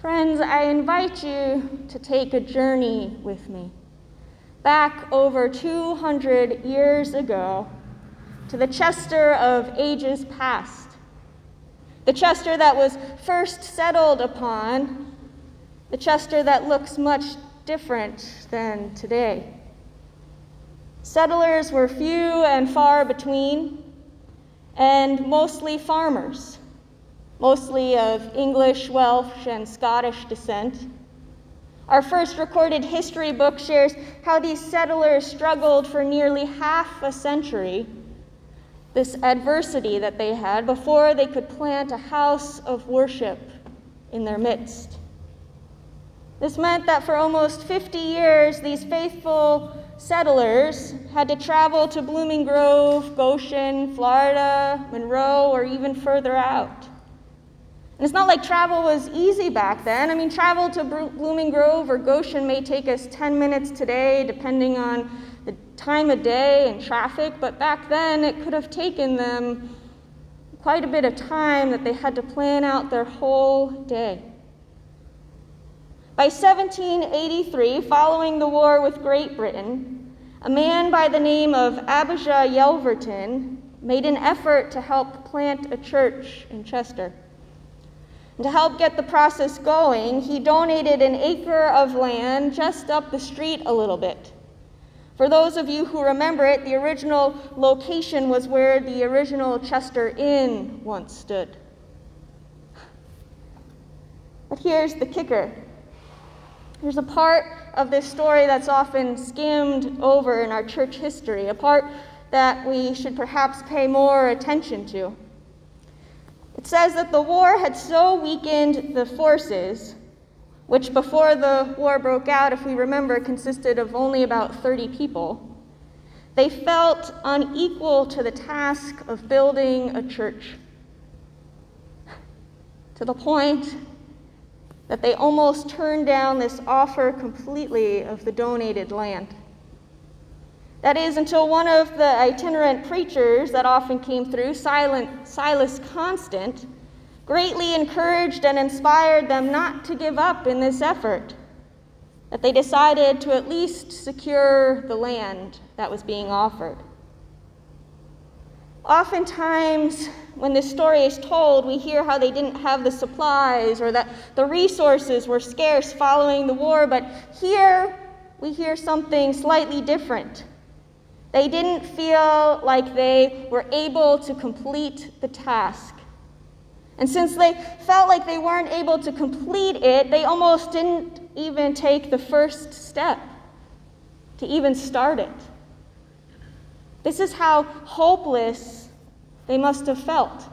Friends, I invite you to take a journey with me back over 200 years ago to the Chester of ages past, the Chester that was first settled upon, the Chester that looks much different than today. Settlers were few and far between, and mostly farmers, mostly of English, Welsh, and Scottish descent. Our first recorded history book shares how these settlers struggled for nearly half a century, this adversity that they had, before they could plant a house of worship in their midst. This meant that for almost 50 years, these faithful settlers had to travel to Blooming Grove, Goshen, Florida, Monroe, or even further out. And it's not like travel was easy back then. I mean, travel to Blooming Grove or Goshen may take us 10 minutes today, depending on the time of day and traffic, but back then it could have taken them quite a bit of time that they had to plan out their whole day. By 1783, following the war with Great Britain, a man by the name of Abijah Yelverton made an effort to help plant a church in Chester. To help get the process going, he donated an acre of land just up the street a little bit. For those of you who remember it, the original location was where the original Chester Inn once stood. But here's the kicker there's a part of this story that's often skimmed over in our church history, a part that we should perhaps pay more attention to. It says that the war had so weakened the forces, which before the war broke out, if we remember, consisted of only about 30 people, they felt unequal to the task of building a church. To the point that they almost turned down this offer completely of the donated land. That is, until one of the itinerant preachers that often came through, Silas Constant, greatly encouraged and inspired them not to give up in this effort, that they decided to at least secure the land that was being offered. Oftentimes, when this story is told, we hear how they didn't have the supplies or that the resources were scarce following the war, but here we hear something slightly different. They didn't feel like they were able to complete the task. And since they felt like they weren't able to complete it, they almost didn't even take the first step to even start it. This is how hopeless they must have felt.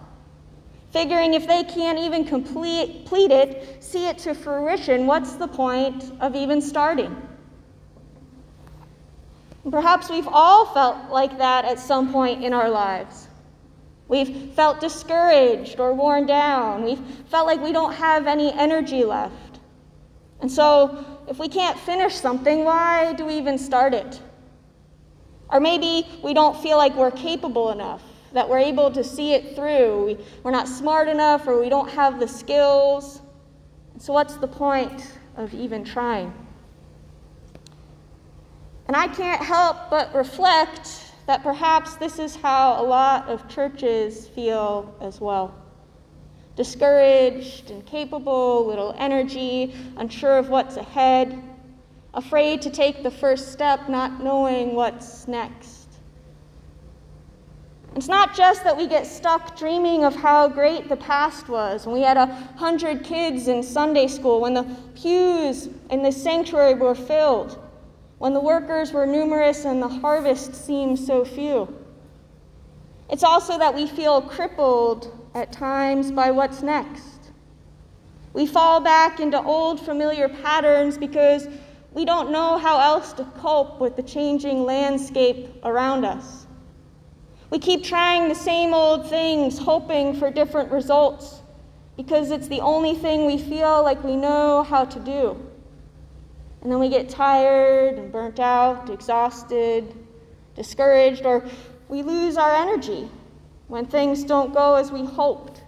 Figuring if they can't even complete, it, see it to fruition, what's the point of even starting? Perhaps we've all felt like that at some point in our lives. We've felt discouraged or worn down. We've felt like we don't have any energy left. And so, if we can't finish something, why do we even start it? Or maybe we don't feel like we're capable enough, that we're able to see it through. We, we're not smart enough, or we don't have the skills. So, what's the point of even trying? And I can't help but reflect that perhaps this is how a lot of churches feel as well discouraged, incapable, little energy, unsure of what's ahead afraid to take the first step, not knowing what's next. It's not just that we get stuck dreaming of how great the past was when we had a hundred kids in Sunday school, when the pews in the sanctuary were filled, when the workers were numerous and the harvest seemed so few. It's also that we feel crippled at times by what's next. We fall back into old familiar patterns because we don't know how else to cope with the changing landscape around us. We keep trying the same old things, hoping for different results, because it's the only thing we feel like we know how to do. And then we get tired and burnt out, exhausted, discouraged, or we lose our energy when things don't go as we hoped.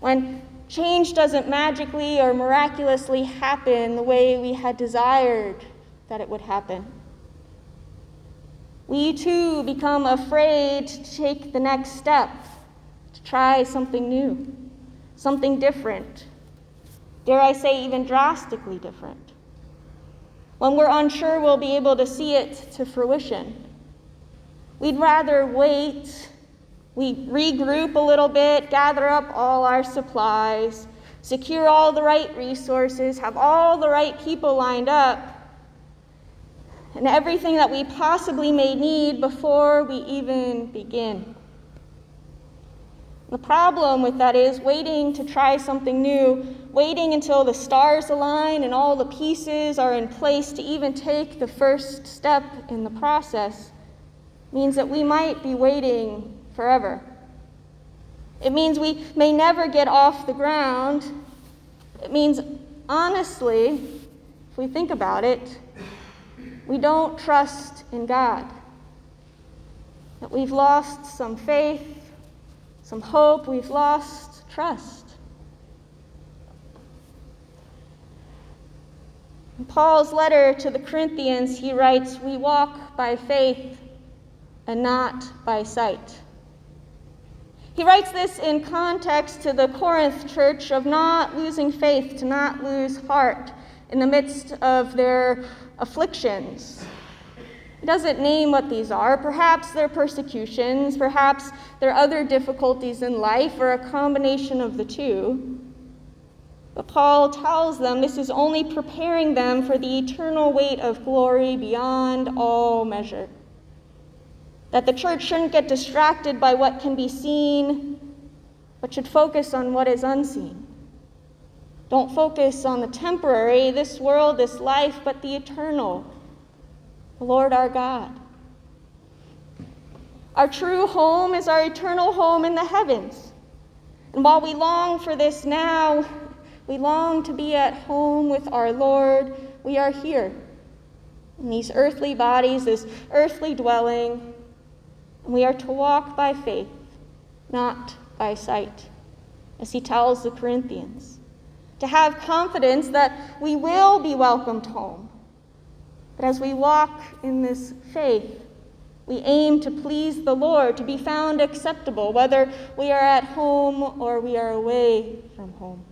When change doesn't magically or miraculously happen the way we had desired that it would happen. We too become afraid to take the next step, to try something new, something different. Dare I say, even drastically different. When we're unsure we'll be able to see it to fruition. We'd rather wait we regroup a little bit, gather up all our supplies, secure all the right resources, have all the right people lined up, and everything that we possibly may need before we even begin. The problem with that is waiting to try something new, waiting until the stars align and all the pieces are in place to even take the first step in the process, means that we might be waiting forever. It means we may never get off the ground. It means, honestly, if we think about it, we don't trust in God. That we've lost some faith, some hope, we've lost trust. In Paul's letter to the Corinthians, he writes, We walk by faith and not by sight. He writes this in context to the Corinth church of not losing faith, to not lose heart in the midst of their afflictions. He doesn't name what these are. Perhaps they're persecutions, perhaps they're other difficulties in life, or a combination of the two. But Paul tells them this is only preparing them for the eternal weight of glory beyond all measure. That the church shouldn't get distracted by what can be seen, but should focus on what is unseen. Don't focus on the temporary, this world, this life, but the eternal, Lord our God. Our true home is our eternal home in the heavens. And while we long for this now, we long to be at home with our Lord. We are here in these earthly bodies, this earthly dwelling, and we are to walk by faith, not by sight, as he tells the Corinthians. To have confidence that we will be welcomed home. But as we walk in this faith, we aim to please the Lord, to be found acceptable, whether we are at home or we are away from home.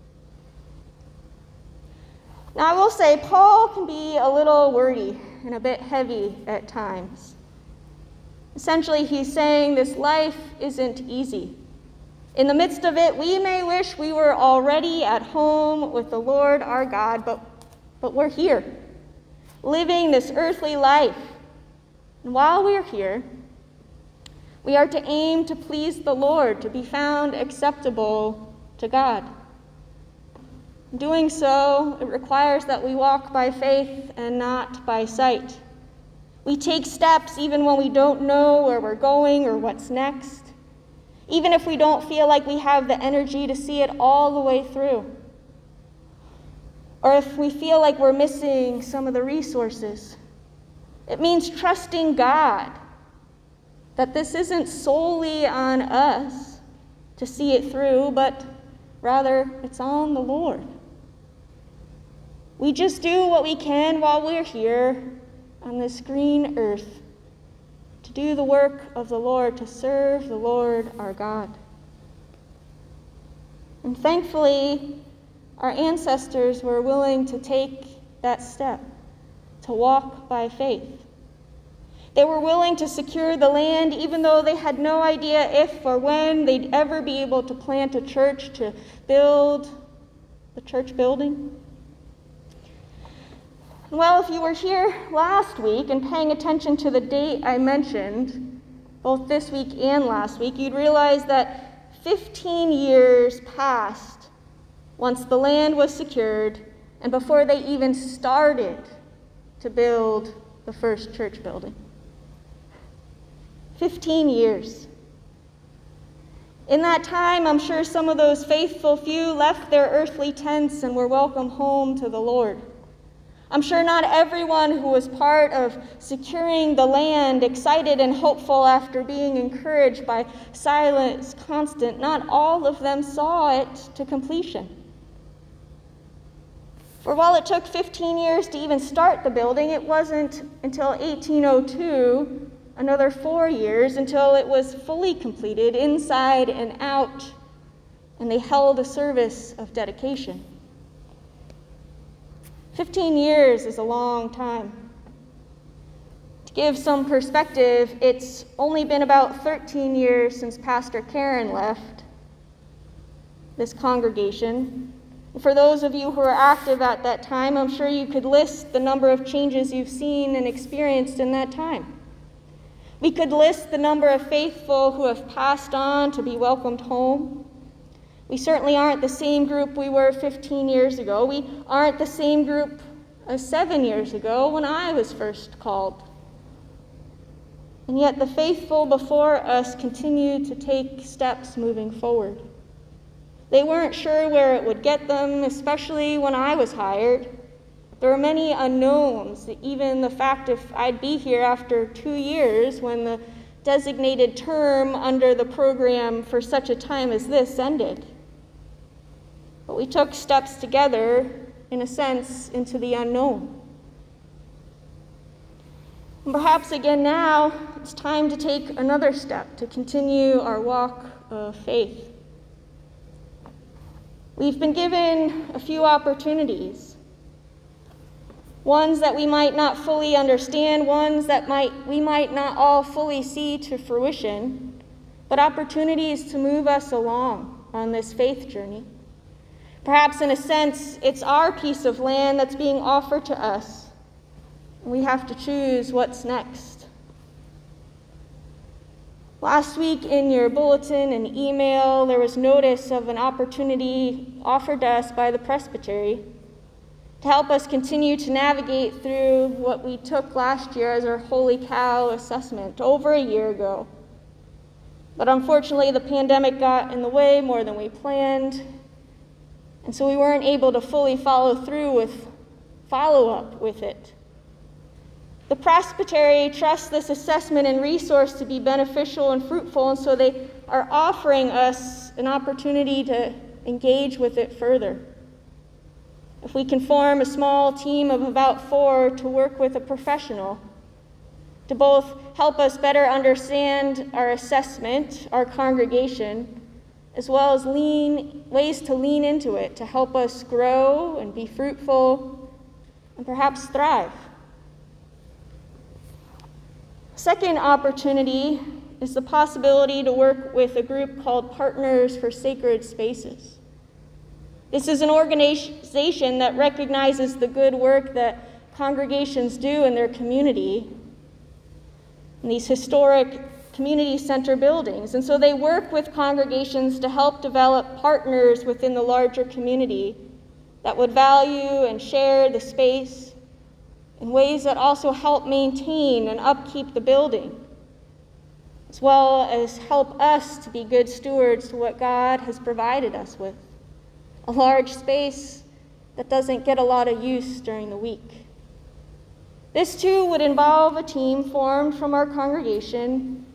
Now, I will say, Paul can be a little wordy and a bit heavy at times. Essentially, he's saying this life isn't easy. In the midst of it, we may wish we were already at home with the Lord our God, but, but we're here, living this earthly life. And while we're here, we are to aim to please the Lord, to be found acceptable to God. doing so, it requires that we walk by faith and not by sight. We take steps even when we don't know where we're going or what's next, even if we don't feel like we have the energy to see it all the way through, or if we feel like we're missing some of the resources. It means trusting God that this isn't solely on us to see it through, but rather it's on the Lord. We just do what we can while we're here on this green earth to do the work of the Lord, to serve the Lord our God. And thankfully, our ancestors were willing to take that step, to walk by faith. They were willing to secure the land even though they had no idea if or when they'd ever be able to plant a church, to build the church building. Well, if you were here last week and paying attention to the date I mentioned, both this week and last week, you'd realize that 15 years passed once the land was secured and before they even started to build the first church building. 15 years. In that time, I'm sure some of those faithful few left their earthly tents and were welcomed home to the Lord. I'm sure not everyone who was part of securing the land, excited and hopeful after being encouraged by Silas Constant, not all of them saw it to completion. For while it took 15 years to even start the building, it wasn't until 1802, another four years, until it was fully completed inside and out, and they held a service of dedication. 15 years is a long time. To give some perspective, it's only been about 13 years since Pastor Karen left this congregation. For those of you who are active at that time, I'm sure you could list the number of changes you've seen and experienced in that time. We could list the number of faithful who have passed on to be welcomed home. We certainly aren't the same group we were 15 years ago. We aren't the same group as seven years ago when I was first called. And yet the faithful before us continue to take steps moving forward. They weren't sure where it would get them, especially when I was hired. There were many unknowns, even the fact if I'd be here after two years when the designated term under the program for such a time as this ended. But we took steps together, in a sense, into the unknown. And perhaps again now, it's time to take another step to continue our walk of faith. We've been given a few opportunities. Ones that we might not fully understand, ones that might, we might not all fully see to fruition, but opportunities to move us along on this faith journey. Perhaps, in a sense, it's our piece of land that's being offered to us. We have to choose what's next. Last week, in your bulletin and email, there was notice of an opportunity offered to us by the presbytery to help us continue to navigate through what we took last year as our Holy Cow assessment over a year ago. But unfortunately, the pandemic got in the way more than we planned, and so we weren't able to fully follow through with follow up with it. The presbytery trusts this assessment and resource to be beneficial and fruitful, and so they are offering us an opportunity to engage with it further. If we can form a small team of about four to work with a professional, to both help us better understand our assessment, our congregation, as well as lean, ways to lean into it to help us grow and be fruitful and perhaps thrive. Second opportunity is the possibility to work with a group called Partners for Sacred Spaces. This is an organization that recognizes the good work that congregations do in their community. In these historic community center buildings. And so they work with congregations to help develop partners within the larger community that would value and share the space in ways that also help maintain and upkeep the building, as well as help us to be good stewards to what God has provided us with a large space that doesn't get a lot of use during the week. This too would involve a team formed from our congregation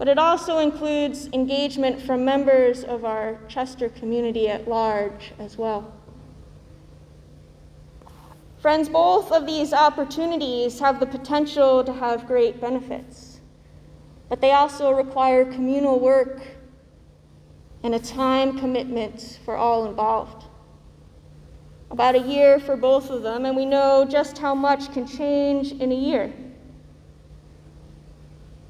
but it also includes engagement from members of our Chester community at large as well. Friends, both of these opportunities have the potential to have great benefits, but they also require communal work and a time commitment for all involved. About a year for both of them, and we know just how much can change in a year.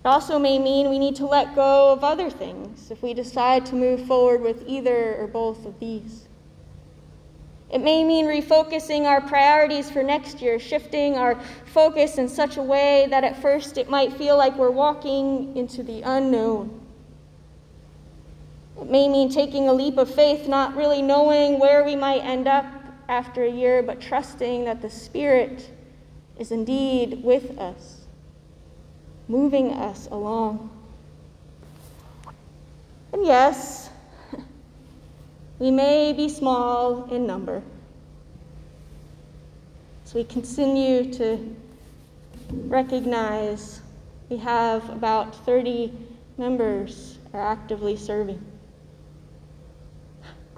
It also may mean we need to let go of other things if we decide to move forward with either or both of these. It may mean refocusing our priorities for next year, shifting our focus in such a way that at first it might feel like we're walking into the unknown. It may mean taking a leap of faith, not really knowing where we might end up after a year, but trusting that the Spirit is indeed with us moving us along. And yes, we may be small in number. So we continue to recognize we have about 30 members are actively serving.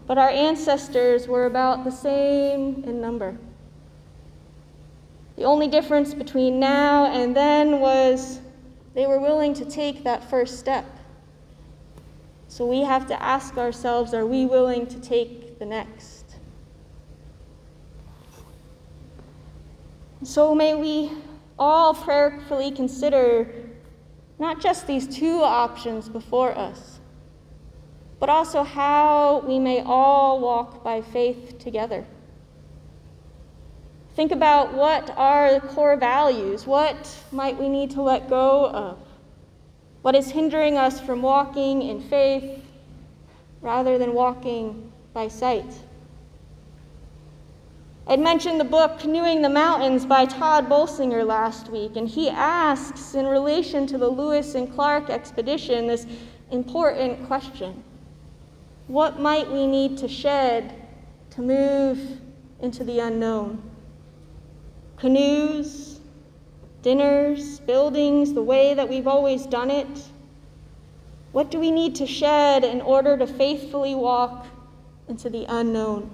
But our ancestors were about the same in number. The only difference between now and then was they were willing to take that first step. So we have to ask ourselves are we willing to take the next? So may we all prayerfully consider not just these two options before us, but also how we may all walk by faith together. Think about what are the core values? What might we need to let go of? What is hindering us from walking in faith rather than walking by sight? I'd mentioned the book Canoeing the Mountains by Tod Bolsinger last week, and he asks, in relation to the Lewis and Clark expedition, this important question What might we need to shed to move into the unknown? canoes, dinners, buildings, the way that we've always done it? What do we need to shed in order to faithfully walk into the unknown?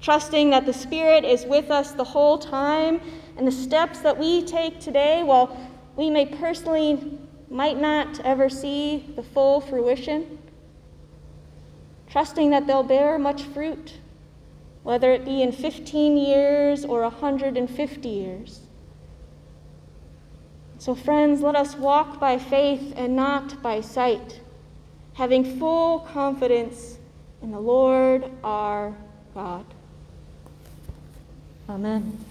Trusting that the Spirit is with us the whole time and the steps that we take today, while we may personally might not ever see the full fruition, trusting that they'll bear much fruit whether it be in 15 years or 150 years. So, friends, let us walk by faith and not by sight, having full confidence in the Lord our God. Amen.